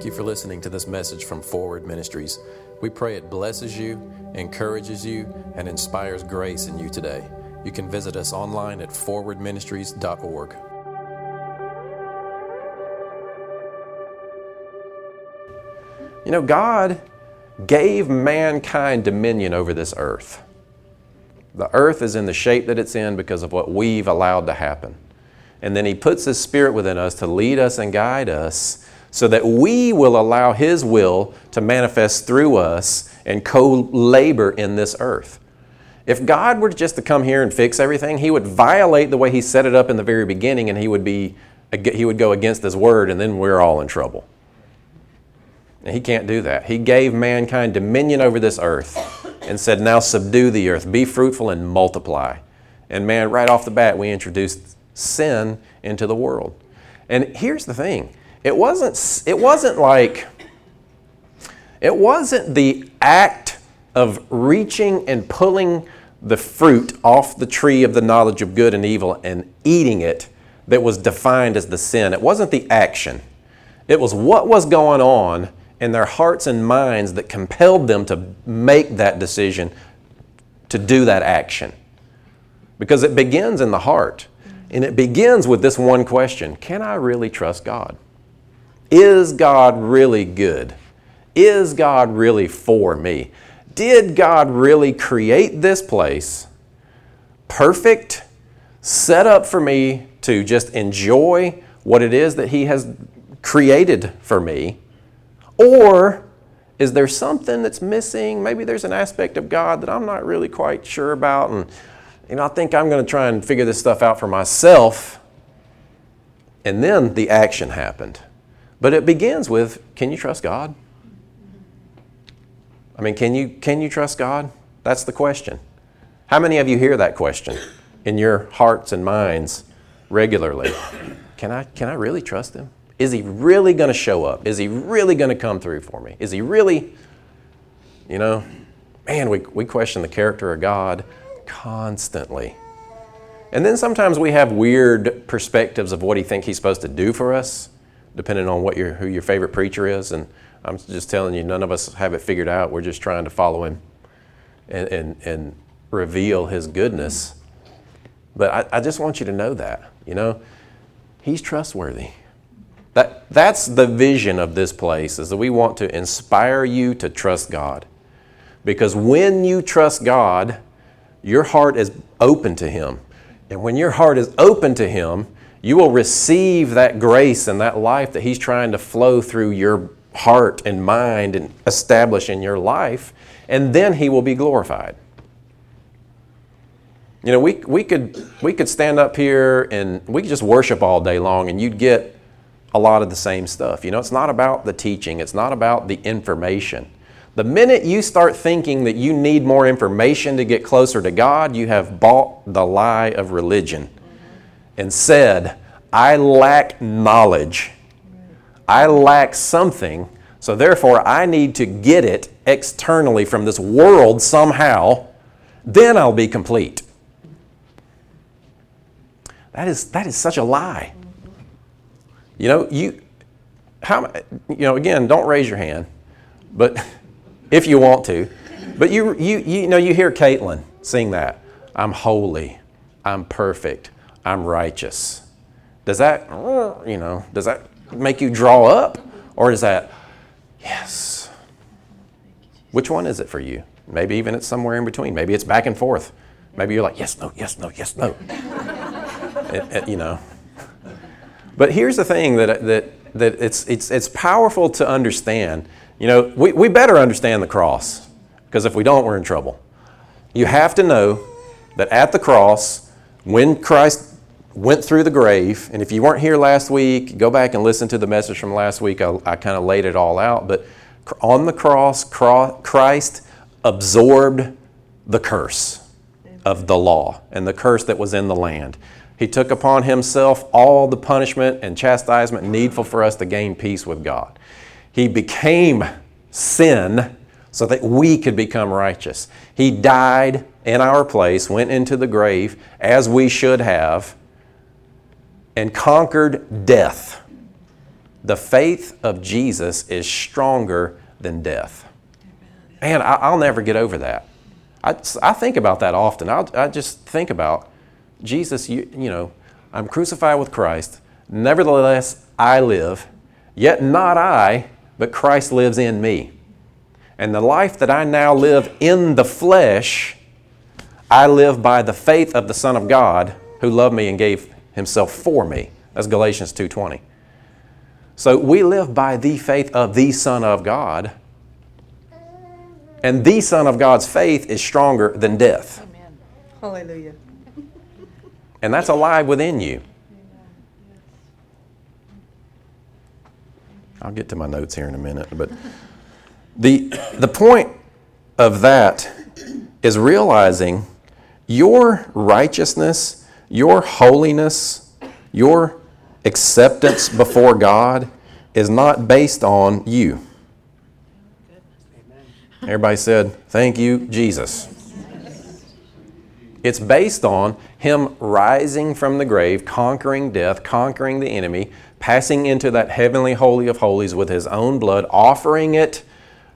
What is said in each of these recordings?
Thank you for listening to this message from Forward Ministries. We pray it blesses you, encourages you, and inspires grace in you today. You can visit us online at forwardministries.org. You know, God gave mankind dominion over this earth. The earth is in the shape that it's in because of what we've allowed to happen. And then He puts His Spirit within us to lead us and guide us so that we will allow His will to manifest through us and co labor in this earth. If God were just to come here and fix everything, He would violate the way He set it up in the very beginning and He would, be, he would go against His word, and then we're all in trouble. And He can't do that. He gave mankind dominion over this earth and said, Now subdue the earth, be fruitful and multiply. And man, right off the bat, we introduced sin into the world. And here's the thing it wasn't, it wasn't like, it wasn't the act of reaching and pulling the fruit off the tree of the knowledge of good and evil and eating it that was defined as the sin. It wasn't the action, it was what was going on in their hearts and minds that compelled them to make that decision to do that action. Because it begins in the heart. And it begins with this one question Can I really trust God? Is God really good? Is God really for me? Did God really create this place perfect, set up for me to just enjoy what it is that He has created for me? Or is there something that's missing? Maybe there's an aspect of God that I'm not really quite sure about, and you know, I think I'm going to try and figure this stuff out for myself. And then the action happened. But it begins with can you trust God? I mean, can you, can you trust God? That's the question. How many of you hear that question in your hearts and minds regularly? Can I, can I really trust Him? Is He really going to show up? Is He really going to come through for me? Is He really, you know, man, we, we question the character of God constantly. And then sometimes we have weird perspectives of what He thinks He's supposed to do for us depending on what your, who your favorite preacher is. And I'm just telling you, none of us have it figured out. We're just trying to follow him and, and, and reveal his goodness. But I, I just want you to know that, you know, he's trustworthy. That, that's the vision of this place, is that we want to inspire you to trust God. Because when you trust God, your heart is open to Him. And when your heart is open to Him, you will receive that grace and that life that He's trying to flow through your heart and mind and establish in your life, and then He will be glorified. You know, we, we, could, we could stand up here and we could just worship all day long, and you'd get a lot of the same stuff. You know, it's not about the teaching, it's not about the information. The minute you start thinking that you need more information to get closer to God, you have bought the lie of religion and said, I lack knowledge. I lack something, so therefore I need to get it externally from this world somehow, then I'll be complete. That is, that is such a lie. You know, you, how, you know, again, don't raise your hand, but if you want to. But you, you, you know, you hear Caitlin sing that. I'm holy. I'm perfect. I'm righteous. Does that, you know, does that make you draw up? Or is that, yes? Which one is it for you? Maybe even it's somewhere in between. Maybe it's back and forth. Maybe you're like, yes, no, yes, no, yes, no. it, it, you know. But here's the thing that, that, that it's, it's, it's powerful to understand. You know, we, we better understand the cross because if we don't, we're in trouble. You have to know that at the cross, when Christ went through the grave. And if you weren't here last week, go back and listen to the message from last week. I, I kind of laid it all out. But on the cross, Christ absorbed the curse of the law and the curse that was in the land. He took upon himself all the punishment and chastisement needful for us to gain peace with God. He became sin so that we could become righteous. He died in our place, went into the grave as we should have and conquered death. the faith of Jesus is stronger than death. Man, I, will never get over that. I, I think about that often. I'll, I just think about Jesus, you, you know, I'm crucified with Christ. Nevertheless, I live. Yet not I, but Christ lives in me. And the life that I now live in the flesh, I live by the faith of the Son of God who loved me and gave himself for me. That's Galatians 2:20. So we live by the faith of the Son of God. And the Son of God's faith is stronger than death. Amen. Hallelujah. And that's alive within you. I'll get to my notes here in a minute, but the the point of that is realizing your righteousness, your holiness, your acceptance before God is not based on you. Everybody said, Thank you, Jesus. It's based on Him rising from the grave, conquering death, conquering the enemy, passing into that heavenly holy of holies with His own blood, offering it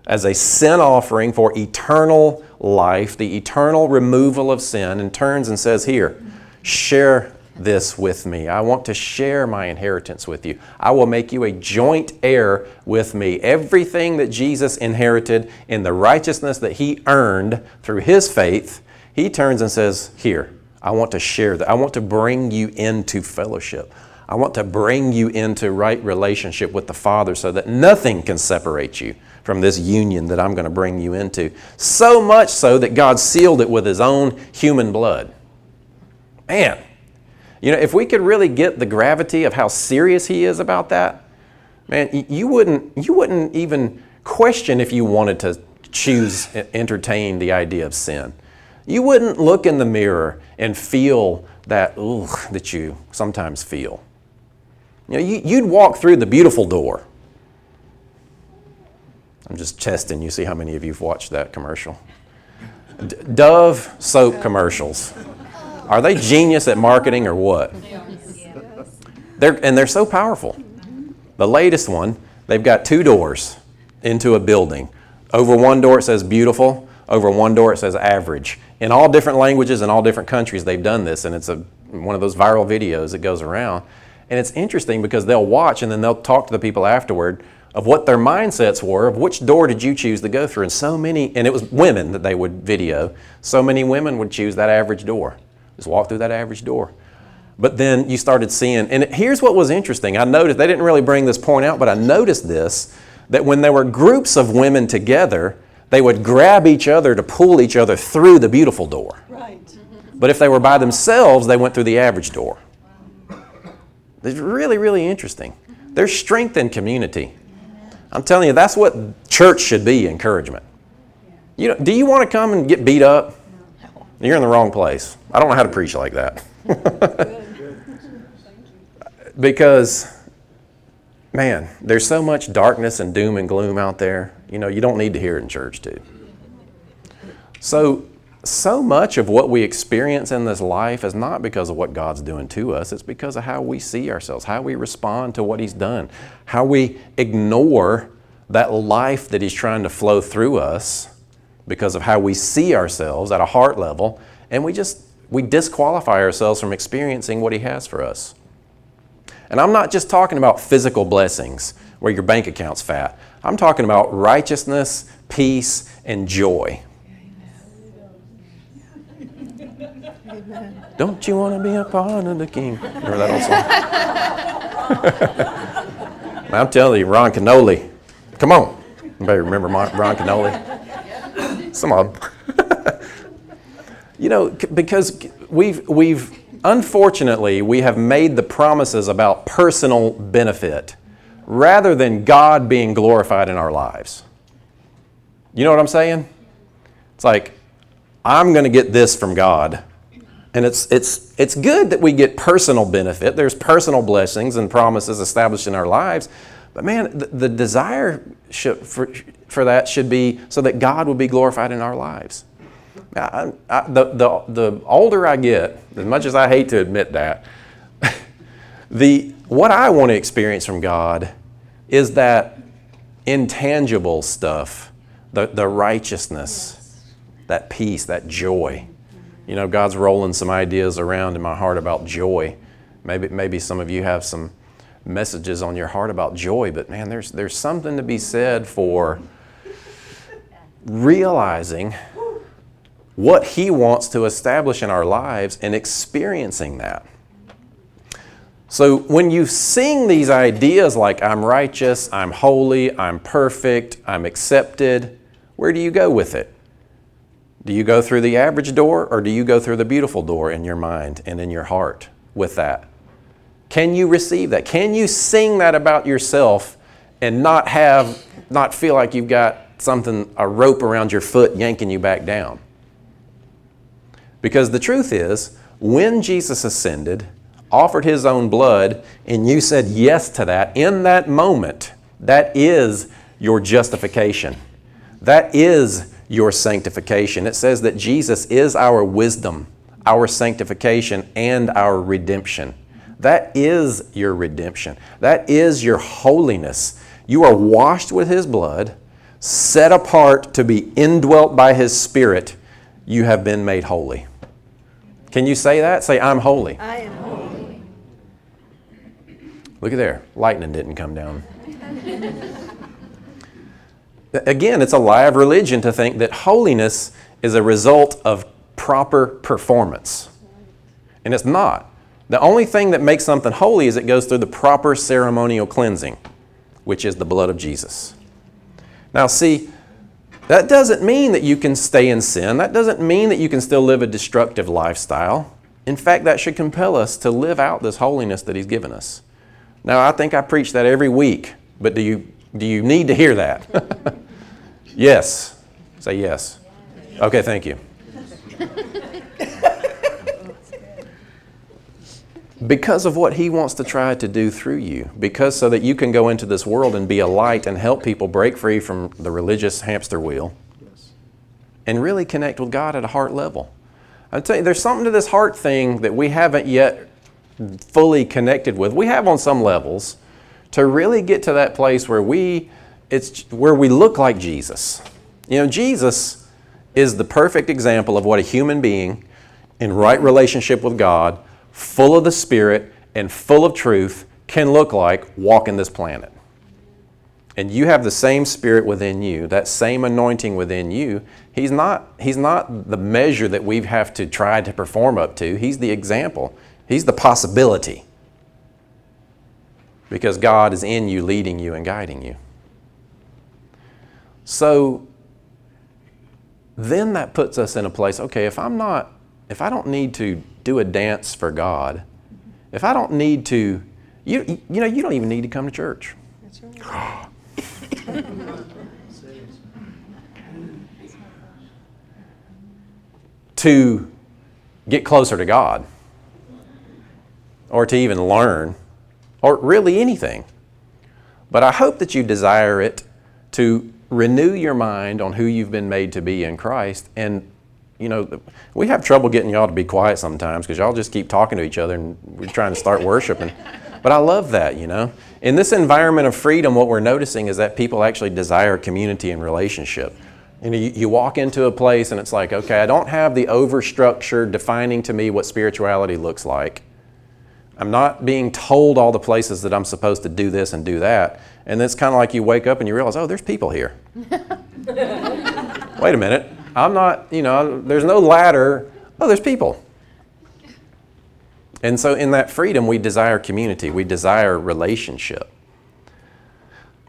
as a sin offering for eternal life, the eternal removal of sin, and turns and says, Here, share this with me. I want to share my inheritance with you. I will make you a joint heir with me. Everything that Jesus inherited in the righteousness that he earned through his faith, he turns and says, Here, I want to share that. I want to bring you into fellowship. I want to bring you into right relationship with the Father so that nothing can separate you from this union that I'm going to bring you into. So much so that God sealed it with His own human blood. Man, you know, if we could really get the gravity of how serious He is about that, man, you wouldn't, you wouldn't even question if you wanted to choose, entertain the idea of sin. You wouldn't look in the mirror and feel that, that you sometimes feel. You know, you, would walk through the beautiful door I'm just testing you, see how many of you have watched that commercial. D- Dove soap commercials. Are they genius at marketing or what? They're, and they're so powerful. The latest one, they've got two doors into a building. Over one door it says beautiful, over one door it says average. In all different languages and all different countries, they've done this, and it's a, one of those viral videos that goes around. And it's interesting because they'll watch and then they'll talk to the people afterward of what their mindsets were of which door did you choose to go through and so many and it was women that they would video so many women would choose that average door just walk through that average door. But then you started seeing and here's what was interesting. I noticed they didn't really bring this point out but i noticed this that when there were groups of women together they would grab each other to pull each other through the beautiful door. Right. But if they were by themselves they went through the average door. It's really really interesting. There's strength in community. I'm telling you, that's what church should be encouragement. You know, do you want to come and get beat up? You're in the wrong place. I don't know how to preach like that. because, man, there's so much darkness and doom and gloom out there. You know, you don't need to hear it in church, too. So, so much of what we experience in this life is not because of what God's doing to us, it's because of how we see ourselves, how we respond to what He's done, how we ignore that life that He's trying to flow through us because of how we see ourselves at a heart level, and we just we disqualify ourselves from experiencing what He has for us. And I'm not just talking about physical blessings where your bank account's fat. I'm talking about righteousness, peace, and joy. Don't you want to be a part of the king? Remember that old song? I'm telling you, Ron Kenoly. Come on. Anybody remember Ron Kenoly? Some of them. you know, because we've, we've, unfortunately, we have made the promises about personal benefit rather than God being glorified in our lives. You know what I'm saying? It's like, I'm going to get this from God and it's, it's, it's good that we get personal benefit. There's personal blessings and promises established in our lives. But man, the, the desire should, for, for that should be so that God would be glorified in our lives. I, I, the, the, the older I get, as much as I hate to admit that, the, what I want to experience from God is that intangible stuff, the, the righteousness, that peace, that joy. You know, God's rolling some ideas around in my heart about joy. Maybe, maybe some of you have some messages on your heart about joy, but man, there's, there's something to be said for realizing what He wants to establish in our lives and experiencing that. So when you sing these ideas like I'm righteous, I'm holy, I'm perfect, I'm accepted, where do you go with it? Do you go through the average door or do you go through the beautiful door in your mind and in your heart with that? Can you receive that? Can you sing that about yourself and not have not feel like you've got something a rope around your foot yanking you back down? Because the truth is, when Jesus ascended, offered his own blood, and you said yes to that, in that moment, that is your justification. That is your sanctification. It says that Jesus is our wisdom, our sanctification, and our redemption. That is your redemption. That is your holiness. You are washed with His blood, set apart to be indwelt by His Spirit. You have been made holy. Can you say that? Say, I'm holy. I am holy. Look at there. Lightning didn't come down. Again, it's a lie of religion to think that holiness is a result of proper performance. And it's not. The only thing that makes something holy is it goes through the proper ceremonial cleansing, which is the blood of Jesus. Now, see, that doesn't mean that you can stay in sin. That doesn't mean that you can still live a destructive lifestyle. In fact, that should compel us to live out this holiness that He's given us. Now, I think I preach that every week, but do you, do you need to hear that? yes. Say yes. Okay, thank you. Because of what he wants to try to do through you because so that you can go into this world and be a light and help people break free from the religious hamster wheel yes. and really connect with god at a heart level. I tell you there's something to this heart thing that we haven't yet fully connected with. We have on some levels to really get to that place where we it's where we look like jesus. You know jesus is the perfect example of what a human being in right relationship with god full of the Spirit, and full of truth can look like walking this planet. And you have the same Spirit within you, that same anointing within you. He's not, he's not the measure that we have to try to perform up to, He's the example, He's the possibility. Because God is in you, leading you, and guiding you. So then that puts us in a place okay, if I'm not, if I don't need to do a dance for God, if I don't need to, you, you know, you don't even need to come to church. Right. to get closer to God or to even learn or really anything. But I hope that you desire it to renew your mind on who you've been made to be in Christ and you know, we have trouble getting y'all to be quiet sometimes because y'all just keep talking to each other and we're trying to start worshiping. But I love that, you know. In this environment of freedom, what we're noticing is that people actually desire community and relationship. You know, you, you walk into a place and it's like, okay, I don't have the overstructure defining to me what spirituality looks like. I'm not being told all the places that I'm supposed to do this and do that. And it's kind of like you wake up and you realize, oh, there's people here. Wait a minute. I'm not, you know, there's no ladder. Oh, there's people. And so, in that freedom, we desire community, we desire relationship.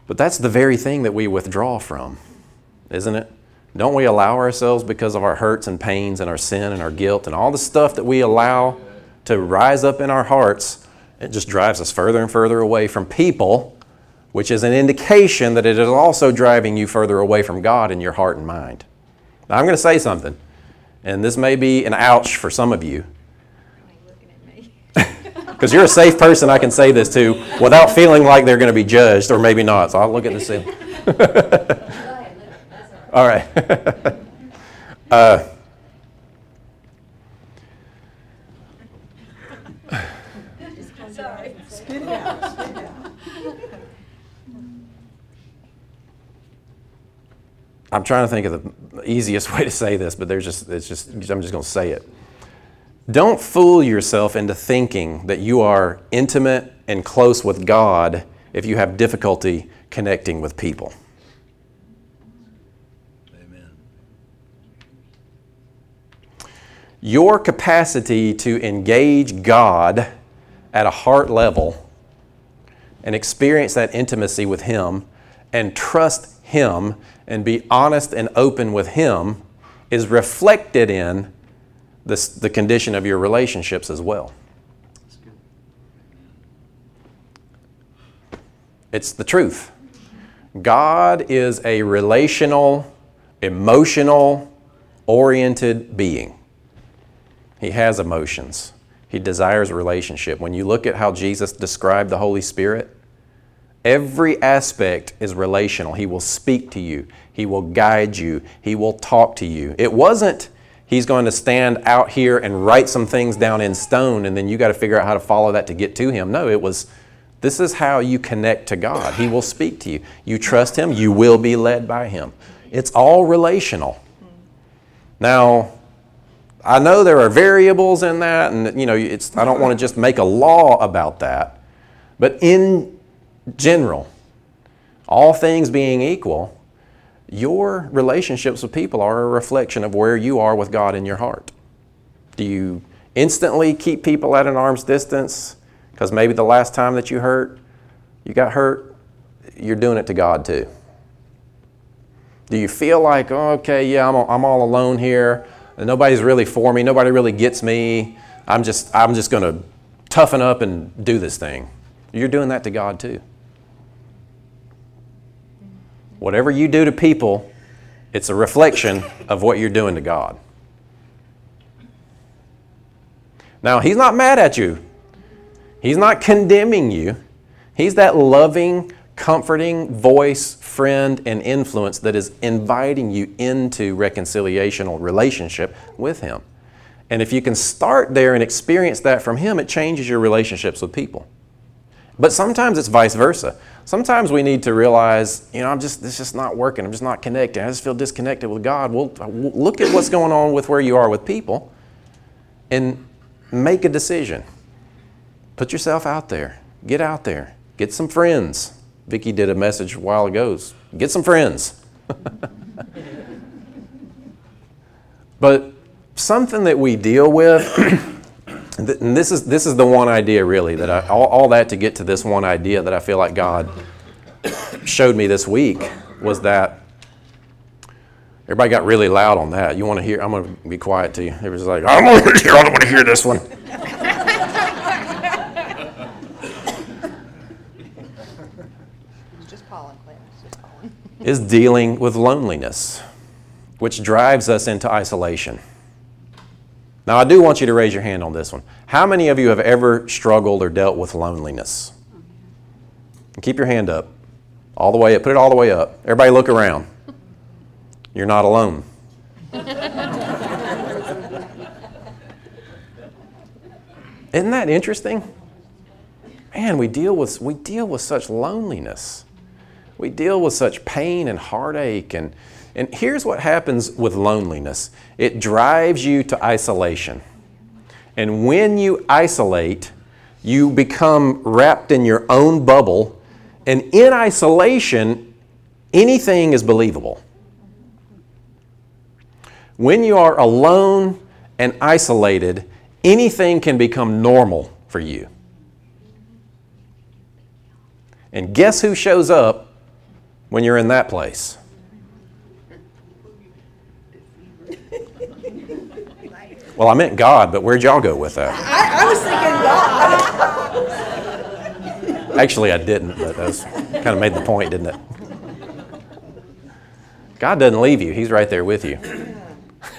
But that's the very thing that we withdraw from, isn't it? Don't we allow ourselves, because of our hurts and pains and our sin and our guilt and all the stuff that we allow to rise up in our hearts, it just drives us further and further away from people, which is an indication that it is also driving you further away from God in your heart and mind. Now, I'm going to say something, and this may be an ouch for some of you. Because you're a safe person, I can say this to without feeling like they're going to be judged, or maybe not. So I'll look at the ceiling. All right. uh, I'm trying to think of the easiest way to say this, but there's just, it's just, I'm just going to say it. Don't fool yourself into thinking that you are intimate and close with God if you have difficulty connecting with people. Amen. Your capacity to engage God at a heart level and experience that intimacy with Him and trust Him and be honest and open with Him is reflected in this, the condition of your relationships as well. It's the truth. God is a relational, emotional, oriented being. He has emotions. He desires relationship. When you look at how Jesus described the Holy Spirit, every aspect is relational. He will speak to you, He will guide you, He will talk to you. It wasn't he's going to stand out here and write some things down in stone and then you got to figure out how to follow that to get to him. No, it was this is how you connect to God. He will speak to you. You trust him, you will be led by him. It's all relational. Now, I know there are variables in that and you know, it's I don't want to just make a law about that. But in general, all things being equal, your relationships with people are a reflection of where you are with God in your heart. Do you instantly keep people at an arm's distance because maybe the last time that you hurt, you got hurt, you're doing it to God too? Do you feel like, oh, okay, yeah, I'm, I'm all alone here, nobody's really for me, nobody really gets me, I'm just, I'm just going to toughen up and do this thing? You're doing that to God too. Whatever you do to people, it's a reflection of what you're doing to God. Now, He's not mad at you, He's not condemning you. He's that loving, comforting voice, friend, and influence that is inviting you into reconciliational relationship with Him. And if you can start there and experience that from Him, it changes your relationships with people. But sometimes it's vice versa. Sometimes we need to realize, you know, I'm just, this just not working. I'm just not connected. I just feel disconnected with God. Well, uh, look at what's going on with where you are with people and make a decision. Put yourself out there. Get out there. Get some friends. Vicki did a message a while ago. Get some friends. but something that we deal with and this is this is the one idea really that I all, all that to get to this one idea that I feel like God showed me this week was that everybody got really loud on that. You want to hear? I'm going to be quiet to you. Everybody's like, I don't want to hear. I don't want to hear this one. just pollen, just pollen. is dealing with loneliness, which drives us into isolation. Now, I do want you to raise your hand on this one. How many of you have ever struggled or dealt with loneliness? And keep your hand up. All the way up. Put it all the way up. Everybody look around. You're not alone. Isn't that interesting? Man, we deal with we deal with such loneliness. We deal with such pain and heartache and and here's what happens with loneliness it drives you to isolation. And when you isolate, you become wrapped in your own bubble. And in isolation, anything is believable. When you are alone and isolated, anything can become normal for you. And guess who shows up when you're in that place? Well, I meant God, but where'd y'all go with that? I, I was thinking God. Actually, I didn't, but that kind of made the point, didn't it? God doesn't leave you, He's right there with you.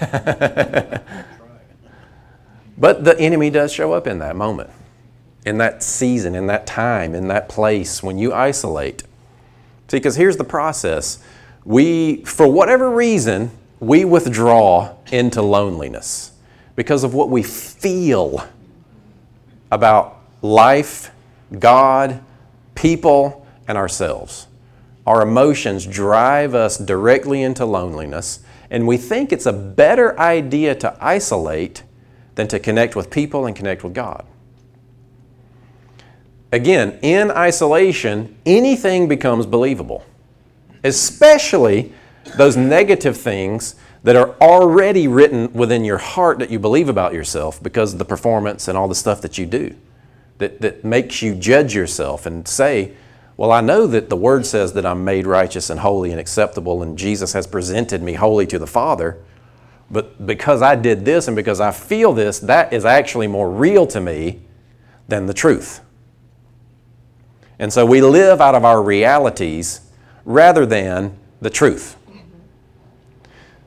but the enemy does show up in that moment, in that season, in that time, in that place when you isolate. See, because here's the process. We, for whatever reason, we withdraw into loneliness because of what we feel about life, God, people, and ourselves. our emotions drive us directly into loneliness, and we think it's a better idea to isolate than to connect with people and connect with God. Again, in isolation, anything becomes believable, especially those negative things that are already written within your heart that you believe about yourself because of the performance and all the stuff that you do that, that makes you judge yourself and say, Well, I know that the Word says that I'm made righteous and holy and acceptable, and Jesus has presented me holy to the Father. But because I did this and because I feel this, that is actually more real to me than the truth. And so we live out of our realities rather than the truth.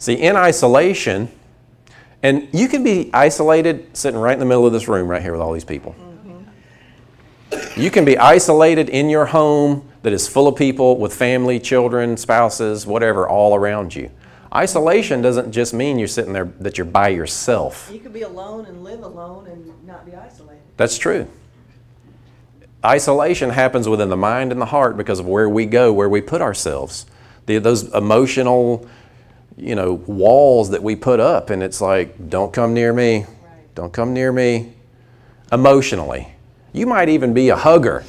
See, in isolation, and you can be isolated sitting right in the middle of this room right here with all these people. You can be isolated in your home that is full of people with family, children, spouses, whatever, all around you. Isolation doesn't just mean you're sitting there that you're by yourself. You could be alone and live alone and not be isolated. That's true. Isolation happens within the mind and the heart because of where we go, where we put ourselves. The, those emotional, you know, walls that we put up, and it's like, don't come near me, Right. don't come near me. Emotionally, you might even be a hugger,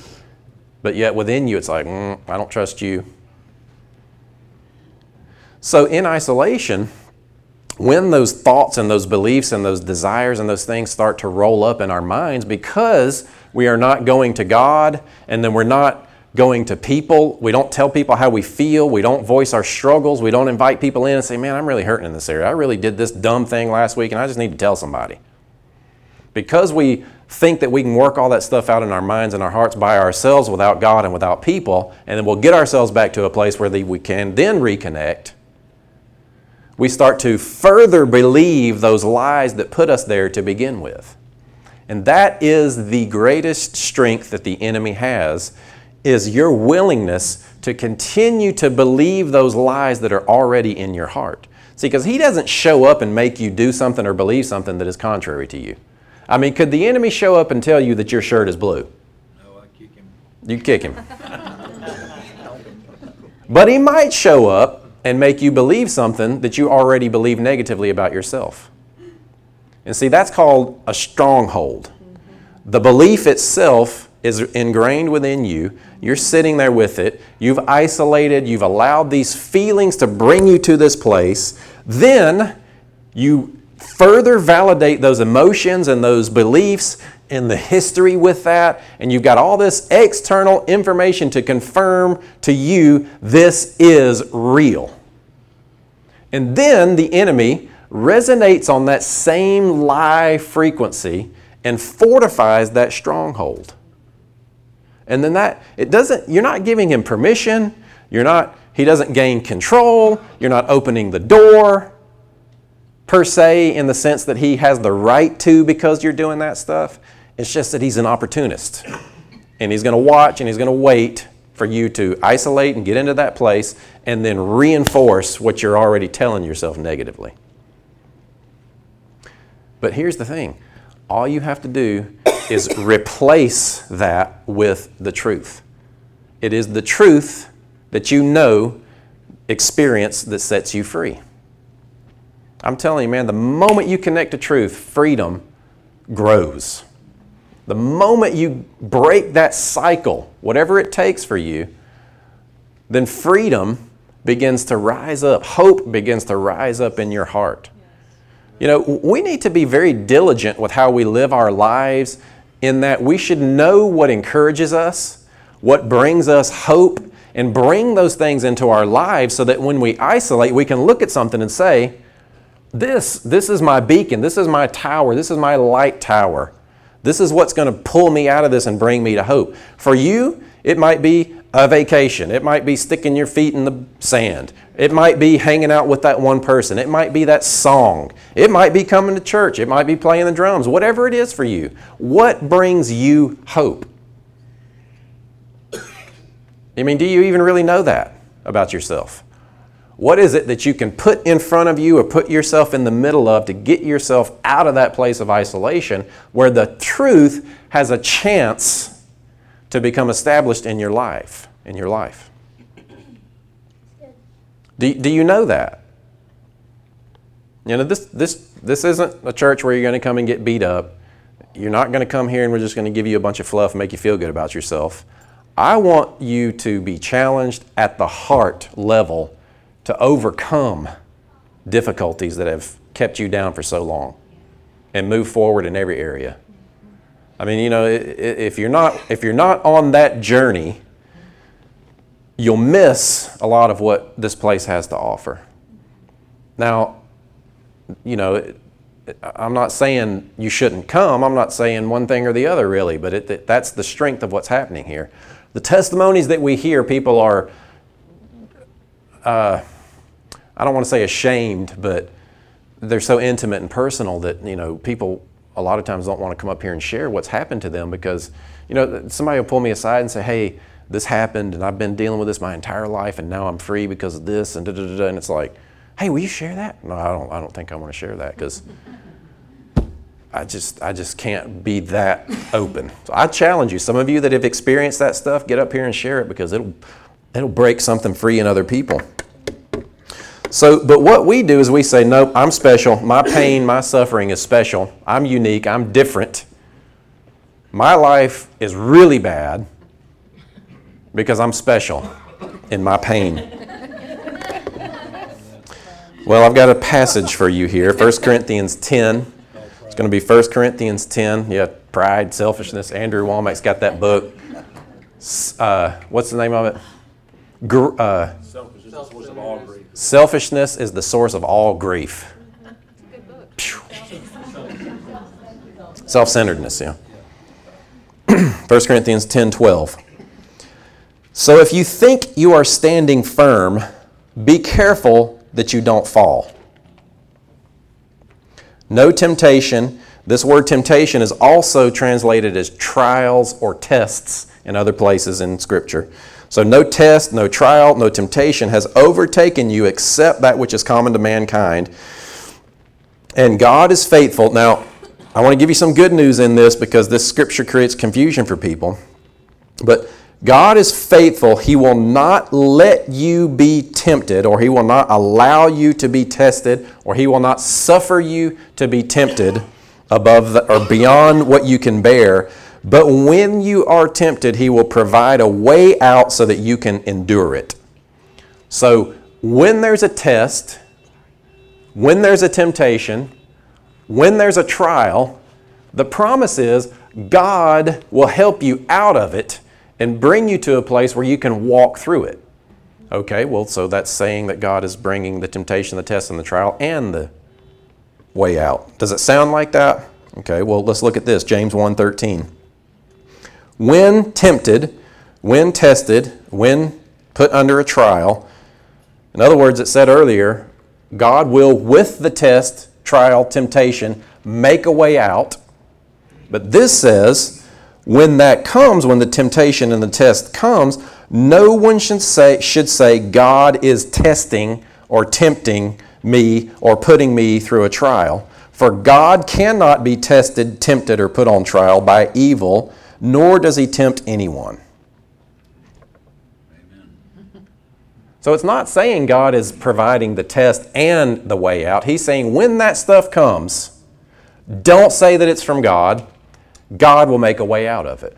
but yet within you, it's like, mm, I don't trust you. So in isolation, when those thoughts and those beliefs and those desires and those things start to roll up in our minds because we are not going to God and then we're not going to people, we don't tell people how we feel, we don't voice our struggles, we don't invite people in and say, Man, I'm really hurting in this area. I really did this dumb thing last week and I just need to tell somebody. Because we think that we can work all that stuff out in our minds and our hearts by ourselves without God and without people, and then we'll get ourselves back to a place where we can then reconnect we start to further believe those lies that put us there to begin with. And that is the greatest strength that the enemy has is your willingness to continue to believe those lies that are already in your heart. See, because he doesn't show up and make you do something or believe something that is contrary to you. I mean, could the enemy show up and tell you that your shirt is blue? No, I kick him. You kick him. but he might show up and make you believe something that you already believe negatively about yourself. And see, that's called a stronghold. The belief itself is ingrained within you. You're sitting there with it. You've isolated, you've allowed these feelings to bring you to this place. Then you further validate those emotions and those beliefs and the history with that, and you've got all this external information to confirm to you this is real. And then the enemy resonates on that same lie frequency and fortifies that stronghold. And then that it doesn't you're not giving him permission, you're not he doesn't gain control, you're not opening the door per se in the sense that he has the right to because you're doing that stuff. It's just that he's an opportunist. And he's going to watch and he's going to wait for you to isolate and get into that place and then reinforce what you're already telling yourself negatively. But here's the thing all you have to do is replace that with the truth. It is the truth that you know, experience, that sets you free. I'm telling you, man, the moment you connect to truth, freedom grows. The moment you break that cycle, whatever it takes for you, then freedom begins to rise up. Hope begins to rise up in your heart. You know, we need to be very diligent with how we live our lives in that we should know what encourages us, what brings us hope, and bring those things into our lives so that when we isolate, we can look at something and say, this, this is my beacon, this is my tower, this is my light tower. This is what's going to pull me out of this and bring me to hope. For you, it might be a vacation. It might be sticking your feet in the sand. It might be hanging out with that one person. It might be that song. It might be coming to church. It might be playing the drums. Whatever it is for you. What brings you hope? I mean, do you even really know that about yourself? What is it that you can put in front of you or put yourself in the middle of to get yourself out of that place of isolation where the truth has a chance to become established in your life, in your life? Do, do you know that? You know, this, this, this isn't a church where you're going to come and get beat up. You're not going to come here and we're just going to give you a bunch of fluff and make you feel good about yourself. I want you to be challenged at the heart level to overcome difficulties that have kept you down for so long and move forward in every area. I mean, you know, if you're not if you're not on that journey, you'll miss a lot of what this place has to offer. Now, you know, I'm not saying you shouldn't come. I'm not saying one thing or the other, really, but it, that's the strength of what's happening here. The testimonies that we hear, people are, uh, I don't want to say ashamed, but they're so intimate and personal that, you know, people a lot of times don't want to come up here and share what's happened to them because, you know, somebody will pull me aside and say, hey, this happened and I've been dealing with this my entire life and now I'm free because of this and da da da. And it's like, hey, will you share that? No, I don't. I don't think I want to share that because I just I just can't be that open. So I challenge you. Some of you that have experienced that stuff, get up here and share it because it'll it'll break something free in other people. So, but what we do is we say, nope, I'm special. My pain, my suffering is special. I'm unique. I'm different. My life is really bad because I'm special in my pain. Well, I've got a passage for you here 1 Corinthians 10. It's going to be 1 Corinthians 10. Yeah, pride, selfishness. Andrew Wommack's got that book. Uh, what's the name of it? Gr- uh, Selfishness is the source of all grief. Self centeredness, yeah. 1 Corinthians 10 12. So if you think you are standing firm, be careful that you don't fall. No temptation. This word temptation is also translated as trials or tests in other places in Scripture. So, no test, no trial, no temptation has overtaken you except that which is common to mankind. And God is faithful. Now, I want to give you some good news in this because this scripture creates confusion for people. But God is faithful. He will not let you be tempted, or He will not allow you to be tested, or He will not suffer you to be tempted above the, or beyond what you can bear. But when you are tempted, He will provide a way out so that you can endure it. So when there's a test, when there's a temptation, when there's a trial, the promise is God will help you out of it and bring you to a place where you can walk through it. Okay, well, so that's saying that God is bringing the temptation, the test, and the trial, and the way out. Does it sound like that? Okay, well, let's look at this James 1:13. When tempted, when tested, when put under a trial, in other words, it said earlier, God will, with the test, trial, temptation, make a way out. But this says, when that comes, when the temptation and the test comes, no one should say, should say God is testing or tempting me or putting me through a trial. For God cannot be tested, tempted, or put on trial by evil, nor does he tempt anyone. Amen. So it's not saying God is providing the test and the way out. He's saying when that stuff comes, don't say that it's from God God will make a way out of it.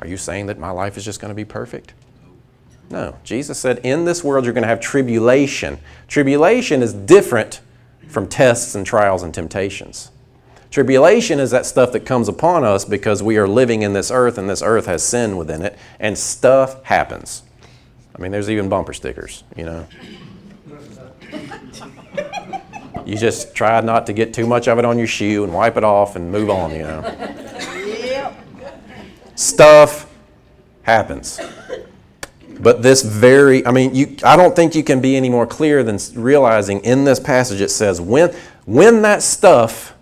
Are you saying that my life is just going to be perfect? No. Jesus said, In this world, you're going to have tribulation. Tribulation is different from tests and trials and temptations. Tribulation is that stuff that comes upon us because we are living in this earth and this earth has sin within it, and stuff happens. I mean, there's even bumper stickers, you know. You just try not to get too much of it on your shoe and wipe it off and move on, you know stuff happens. But this very, I mean, you, I don't think you can be any more clear than realizing in this passage it says, when, when that stuff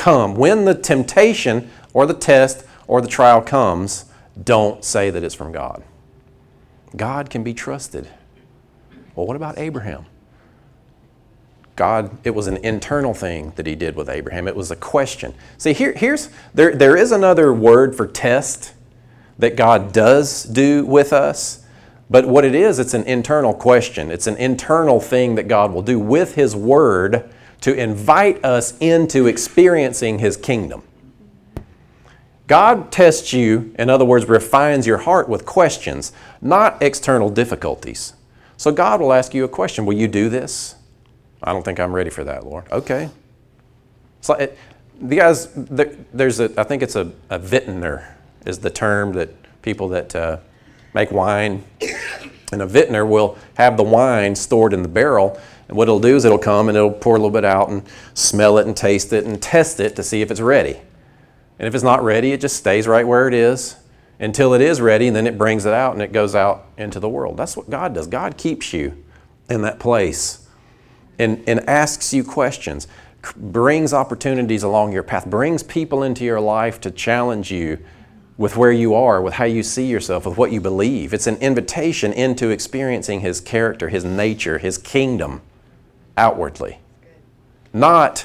come, when the temptation or the test or the trial comes, don't say that it's from God. God can be trusted. Well, what about Abraham? God, it was an internal thing that he did with Abraham. It was a question. See, here, here's there, there is another word for test that God does do with us. But what it is, it's an internal question. It's an internal thing that God will do with His Word to invite us into experiencing His kingdom. God tests you, in other words, refines your heart with questions, not external difficulties. So God will ask you a question Will you do this? I don't think I'm ready for that, Lord. Okay. So it, the guys, there, there's a, I think it's a, a vintner is the term that people that uh, make wine, and a vintner will have the wine stored in the barrel. And what it'll do is it'll come and it'll pour a little bit out and smell it and taste it and test it to see if it's ready. And if it's not ready, it just stays right where it is until it is ready, and then it brings it out and it goes out into the world. That's what God does. God keeps you in that place and, and asks you questions, brings opportunities along your path, brings people into your life to challenge you with where you are, with how you see yourself, with what you believe. It's an invitation into experiencing His character, His nature, His kingdom outwardly. Not,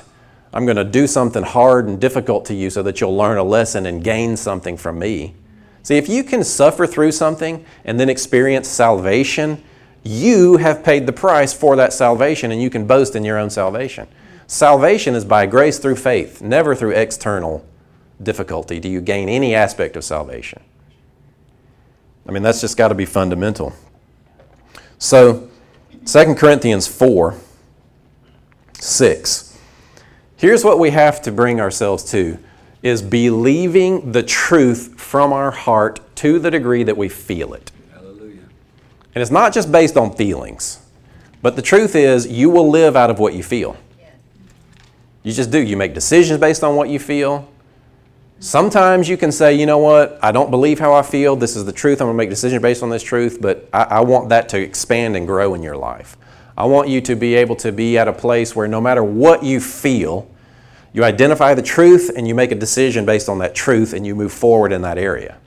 I'm going to do something hard and difficult to you so that you'll learn a lesson and gain something from me. See, if you can suffer through something and then experience salvation, you have paid the price for that salvation and you can boast in your own salvation. Salvation is by grace through faith, never through external difficulty do you gain any aspect of salvation. I mean, that's just got to be fundamental. So, 2 Corinthians 4 6. Here's what we have to bring ourselves to is believing the truth from our heart to the degree that we feel it. Hallelujah. And it's not just based on feelings, but the truth is you will live out of what you feel. You just do. You make decisions based on what you feel. Sometimes you can say, you know what, I don't believe how I feel. This is the truth. I'm going to make decisions based on this truth, but I, I, want that to expand and grow in your life. I want you to be able to be at a place where no matter what you feel, you identify the truth and you make a decision based on that truth and you move forward in that area.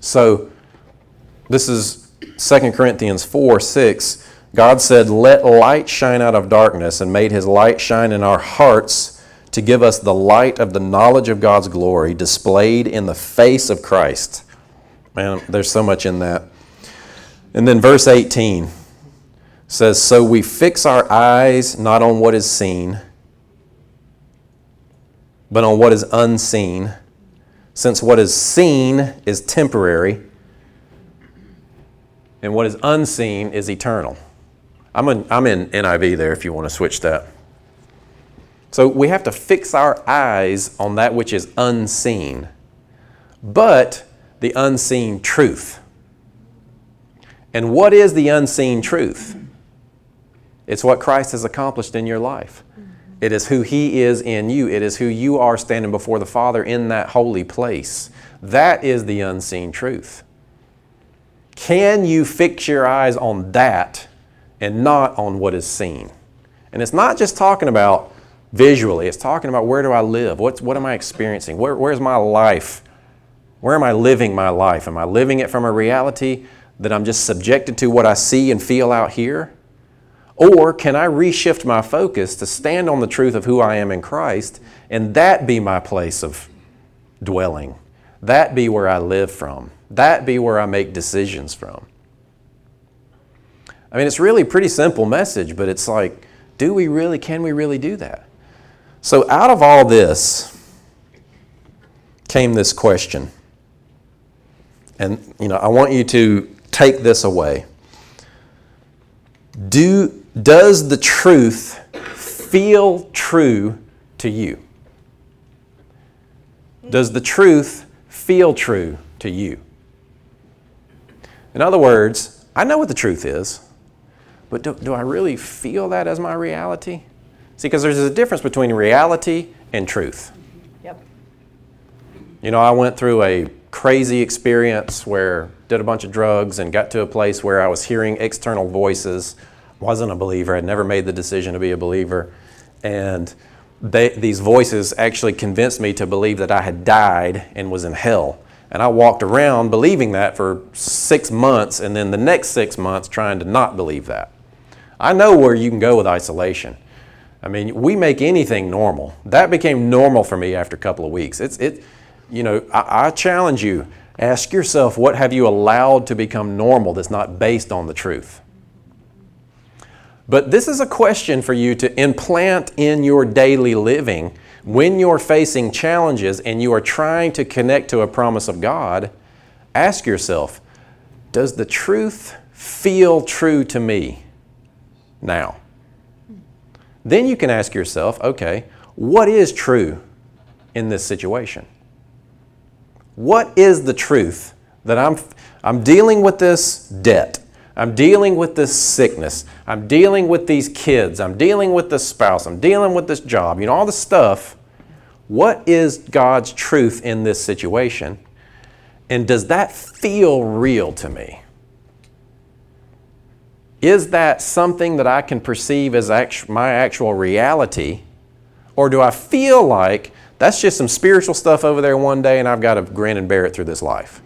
So, this is 2 Corinthians 4 6. God said, Let light shine out of darkness, and made his light shine in our hearts to give us the light of the knowledge of God's glory displayed in the face of Christ. Man, there's so much in that. And then verse 18 says, So we fix our eyes not on what is seen, but on what is unseen, since what is seen is temporary, and what is unseen is eternal. I'm in, I'm in NIV there if you want to switch that. So we have to fix our eyes on that which is unseen, but the unseen truth. And what is the unseen truth? It's what Christ has accomplished in your life. It is who He is in you. It is who you are standing before the Father in that holy place. That is the unseen truth. Can you fix your eyes on that and not on what is seen? And it's not just talking about visually. It's talking about where do I live? What's, what am I experiencing? Where, where's my life? Where am I living my life? Am I living it from a reality that I'm just subjected to what I see and feel out here? Or can I reshift my focus to stand on the truth of who I am in Christ and that be my place of dwelling? That be where I live from? That be where I make decisions from? I mean, it's really a pretty simple message, but it's like, do we really, can we really do that? So, out of all this came this question. And, you know, I want you to take this away. Do, does the truth feel true to you? Does the truth feel true to you? In other words, I know what the truth is, but do, do I really feel that as my reality? See, because there's a difference between reality and truth. Yep. You know, I went through a crazy experience where did a bunch of drugs and got to a place where I was hearing external voices. Wasn't a believer. I'd never made the decision to be a believer, and they, these voices actually convinced me to believe that I had died and was in hell. And I walked around believing that for six months, and then the next six months trying to not believe that. I know where you can go with isolation. I mean, we make anything normal. That became normal for me after a couple of weeks. It's it, you know, I, I challenge you. Ask yourself, what have you allowed to become normal that's not based on the truth? But this is a question for you to implant in your daily living when you're facing challenges and you are trying to connect to a promise of God. Ask yourself, does the truth feel true to me now? Then you can ask yourself, okay, what is true in this situation? What is the truth that I'm, I'm dealing with this debt? I'm dealing with this sickness. I'm dealing with these kids. I'm dealing with this spouse. I'm dealing with this job. You know, all the stuff. What is God's truth in this situation? And does that feel real to me? Is that something that I can perceive as actu- my actual reality? Or do I feel like that's just some spiritual stuff over there one day and I've got to grin and bear it through this life?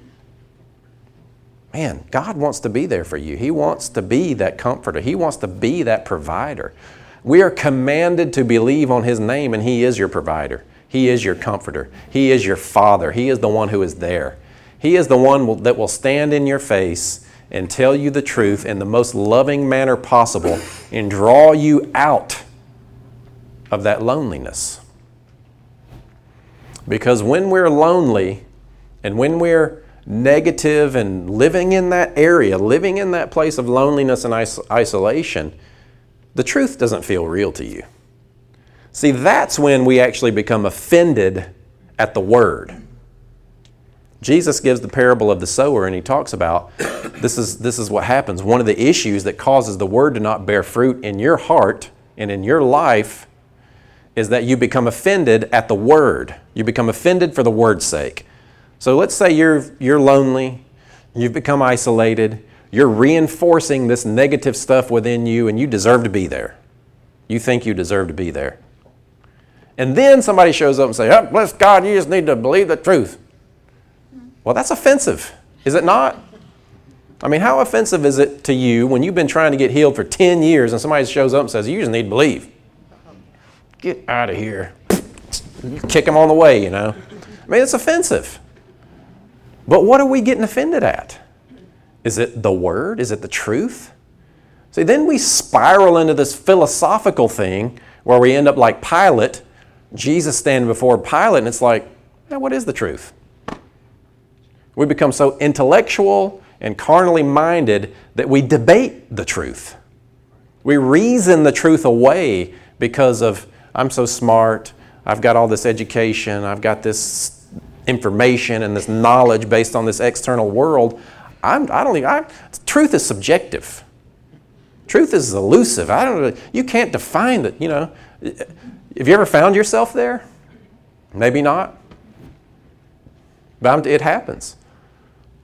Man, God wants to be there for you. He wants to be that comforter, He wants to be that provider. We are commanded to believe on His name, and He is your provider. He is your comforter. He is your Father. He is the one who is there. He is the one that will stand in your face and tell you the truth in the most loving manner possible and draw you out of that loneliness. Because when we're lonely and when we're negative and living in that area, living in that place of loneliness and is- isolation, the truth doesn't feel real to you. See, that's when we actually become offended at the word. Jesus gives the parable of the sower and he talks about this is, this is what happens. One of the issues that causes the word to not bear fruit in your heart and in your life is that you become offended at the word. You become offended for the word's sake. So let's say you're, you're lonely, you've become isolated, you're reinforcing this negative stuff within you, and you deserve to be there. You think you deserve to be there. And then somebody shows up and says, oh, bless God, you just need to believe the truth. Well, that's offensive, is it not? I mean, how offensive is it to you when you've been trying to get healed for 10 years and somebody shows up and says, You just need to believe? Get out of here. Kick them on the way, you know? I mean, it's offensive. But what are we getting offended at? Is it the word? Is it the truth? See, then we spiral into this philosophical thing where we end up like Pilate, Jesus standing before Pilate, and it's like, what is the truth? We become so intellectual and carnally minded that we debate the truth. We reason the truth away because of, I'm so smart, I've got all this education, I've got this information and this knowledge based on this external world. I'm, I don't think, I, truth is subjective. Truth is elusive. I don't you can't define that, you know. Have you ever found yourself there? Maybe not. But it happens.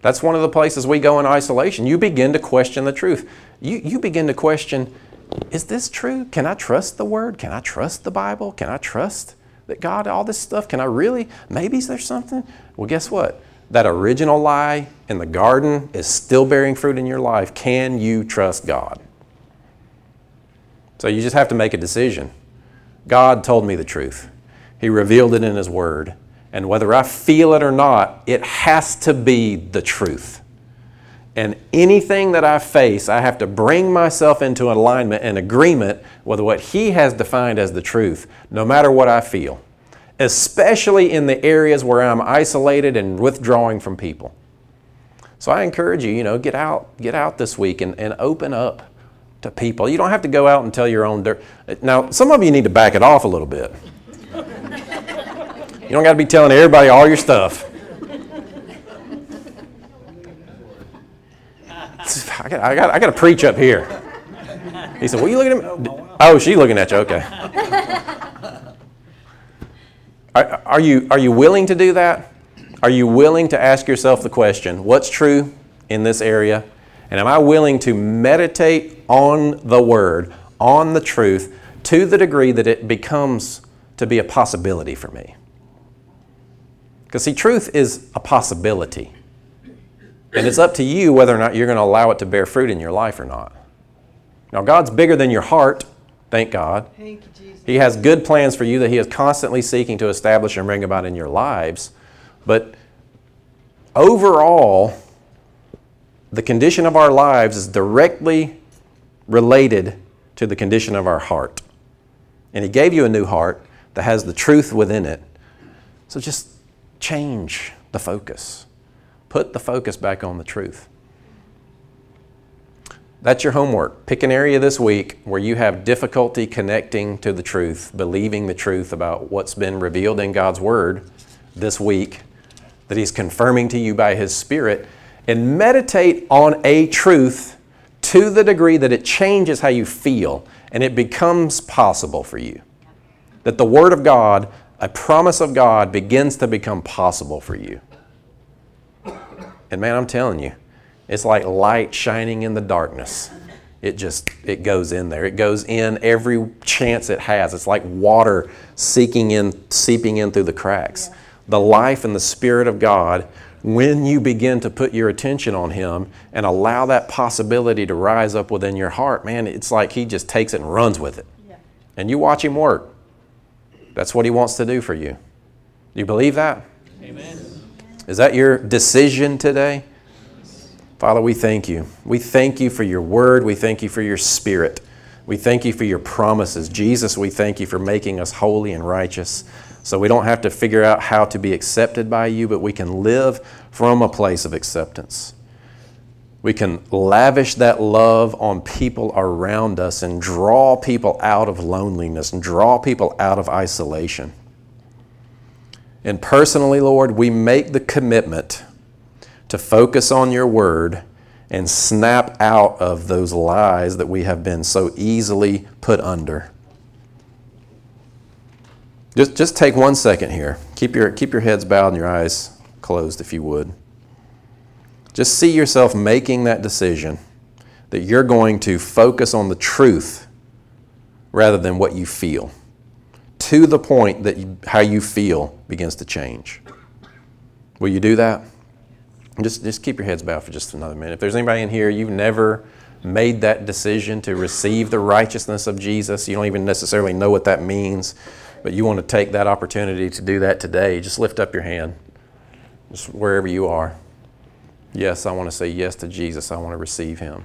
That's one of the places we go in isolation. You begin to question the truth. You, you begin to question is this true? Can I trust the Word? Can I trust the Bible? Can I trust that God, all this stuff, can I really? Maybe there's something? Well, guess what? That original lie in the garden is still bearing fruit in your life. Can you trust God? So you just have to make a decision. God told me the truth, He revealed it in His Word. And whether I feel it or not, it has to be the truth. And anything that I face, I have to bring myself into alignment and agreement with what He has defined as the truth, no matter what I feel, especially in the areas where I'm isolated and withdrawing from people. So I encourage you, you know, get out, get out this week and, and open up to people. You don't have to go out and tell your own dirt. Now, some of you need to back it off a little bit. You don't got to be telling everybody all your stuff. I got, I got, I got to preach up here. He said, "What are you looking at me?" Oh, she's looking at you. Okay. Are, are, you, are you willing to do that? Are you willing to ask yourself the question, what's true in this area? And am I willing to meditate on the Word, on the truth, to the degree that it becomes to be a possibility for me? Because, see, truth is a possibility. And it's up to you whether or not you're going to allow it to bear fruit in your life or not. Now, God's bigger than your heart, thank God. Thank you, Jesus. He has good plans for you that He is constantly seeking to establish and bring about in your lives. But overall, the condition of our lives is directly related to the condition of our heart. And He gave you a new heart that has the truth within it. So just change the focus. Put the focus back on the truth. That's your homework. Pick an area this week where you have difficulty connecting to the truth, believing the truth about what's been revealed in God's Word this week, that He's confirming to you by His Spirit, and meditate on a truth to the degree that it changes how you feel and it becomes possible for you. That the Word of God, a promise of God, begins to become possible for you. And man, I'm telling you, it's like light shining in the darkness. It just it goes in there. It goes in every chance it has. It's like water seeking in, seeping in through the cracks. The life and the spirit of God, when you begin to put your attention on Him and allow that possibility to rise up within your heart, man, it's like He just takes it and runs with it. Yeah. And you watch Him work. That's what He wants to do for you. Do you believe that? Amen. Is that your decision today? Father, we thank you. We thank you for your word. We thank you for your spirit. We thank you for your promises. Jesus, we thank you for making us holy and righteous. So we don't have to figure out how to be accepted by you, but we can live from a place of acceptance. We can lavish that love on people around us and draw people out of loneliness and draw people out of isolation. And personally, Lord, we make the commitment to focus on your word and snap out of those lies that we have been so easily put under. Just, just take one second here. Keep your, keep your heads bowed and your eyes closed, if you would. Just see yourself making that decision that you're going to focus on the truth rather than what you feel, to the point that you, how you feel begins to change. Will you do that? Just, just keep your heads bowed for just another minute. If there's anybody in here, you've never made that decision to receive the righteousness of Jesus, you don't even necessarily know what that means, but you want to take that opportunity to do that today, just lift up your hand, just wherever you are. Yes, I want to say yes to Jesus. I want to receive him.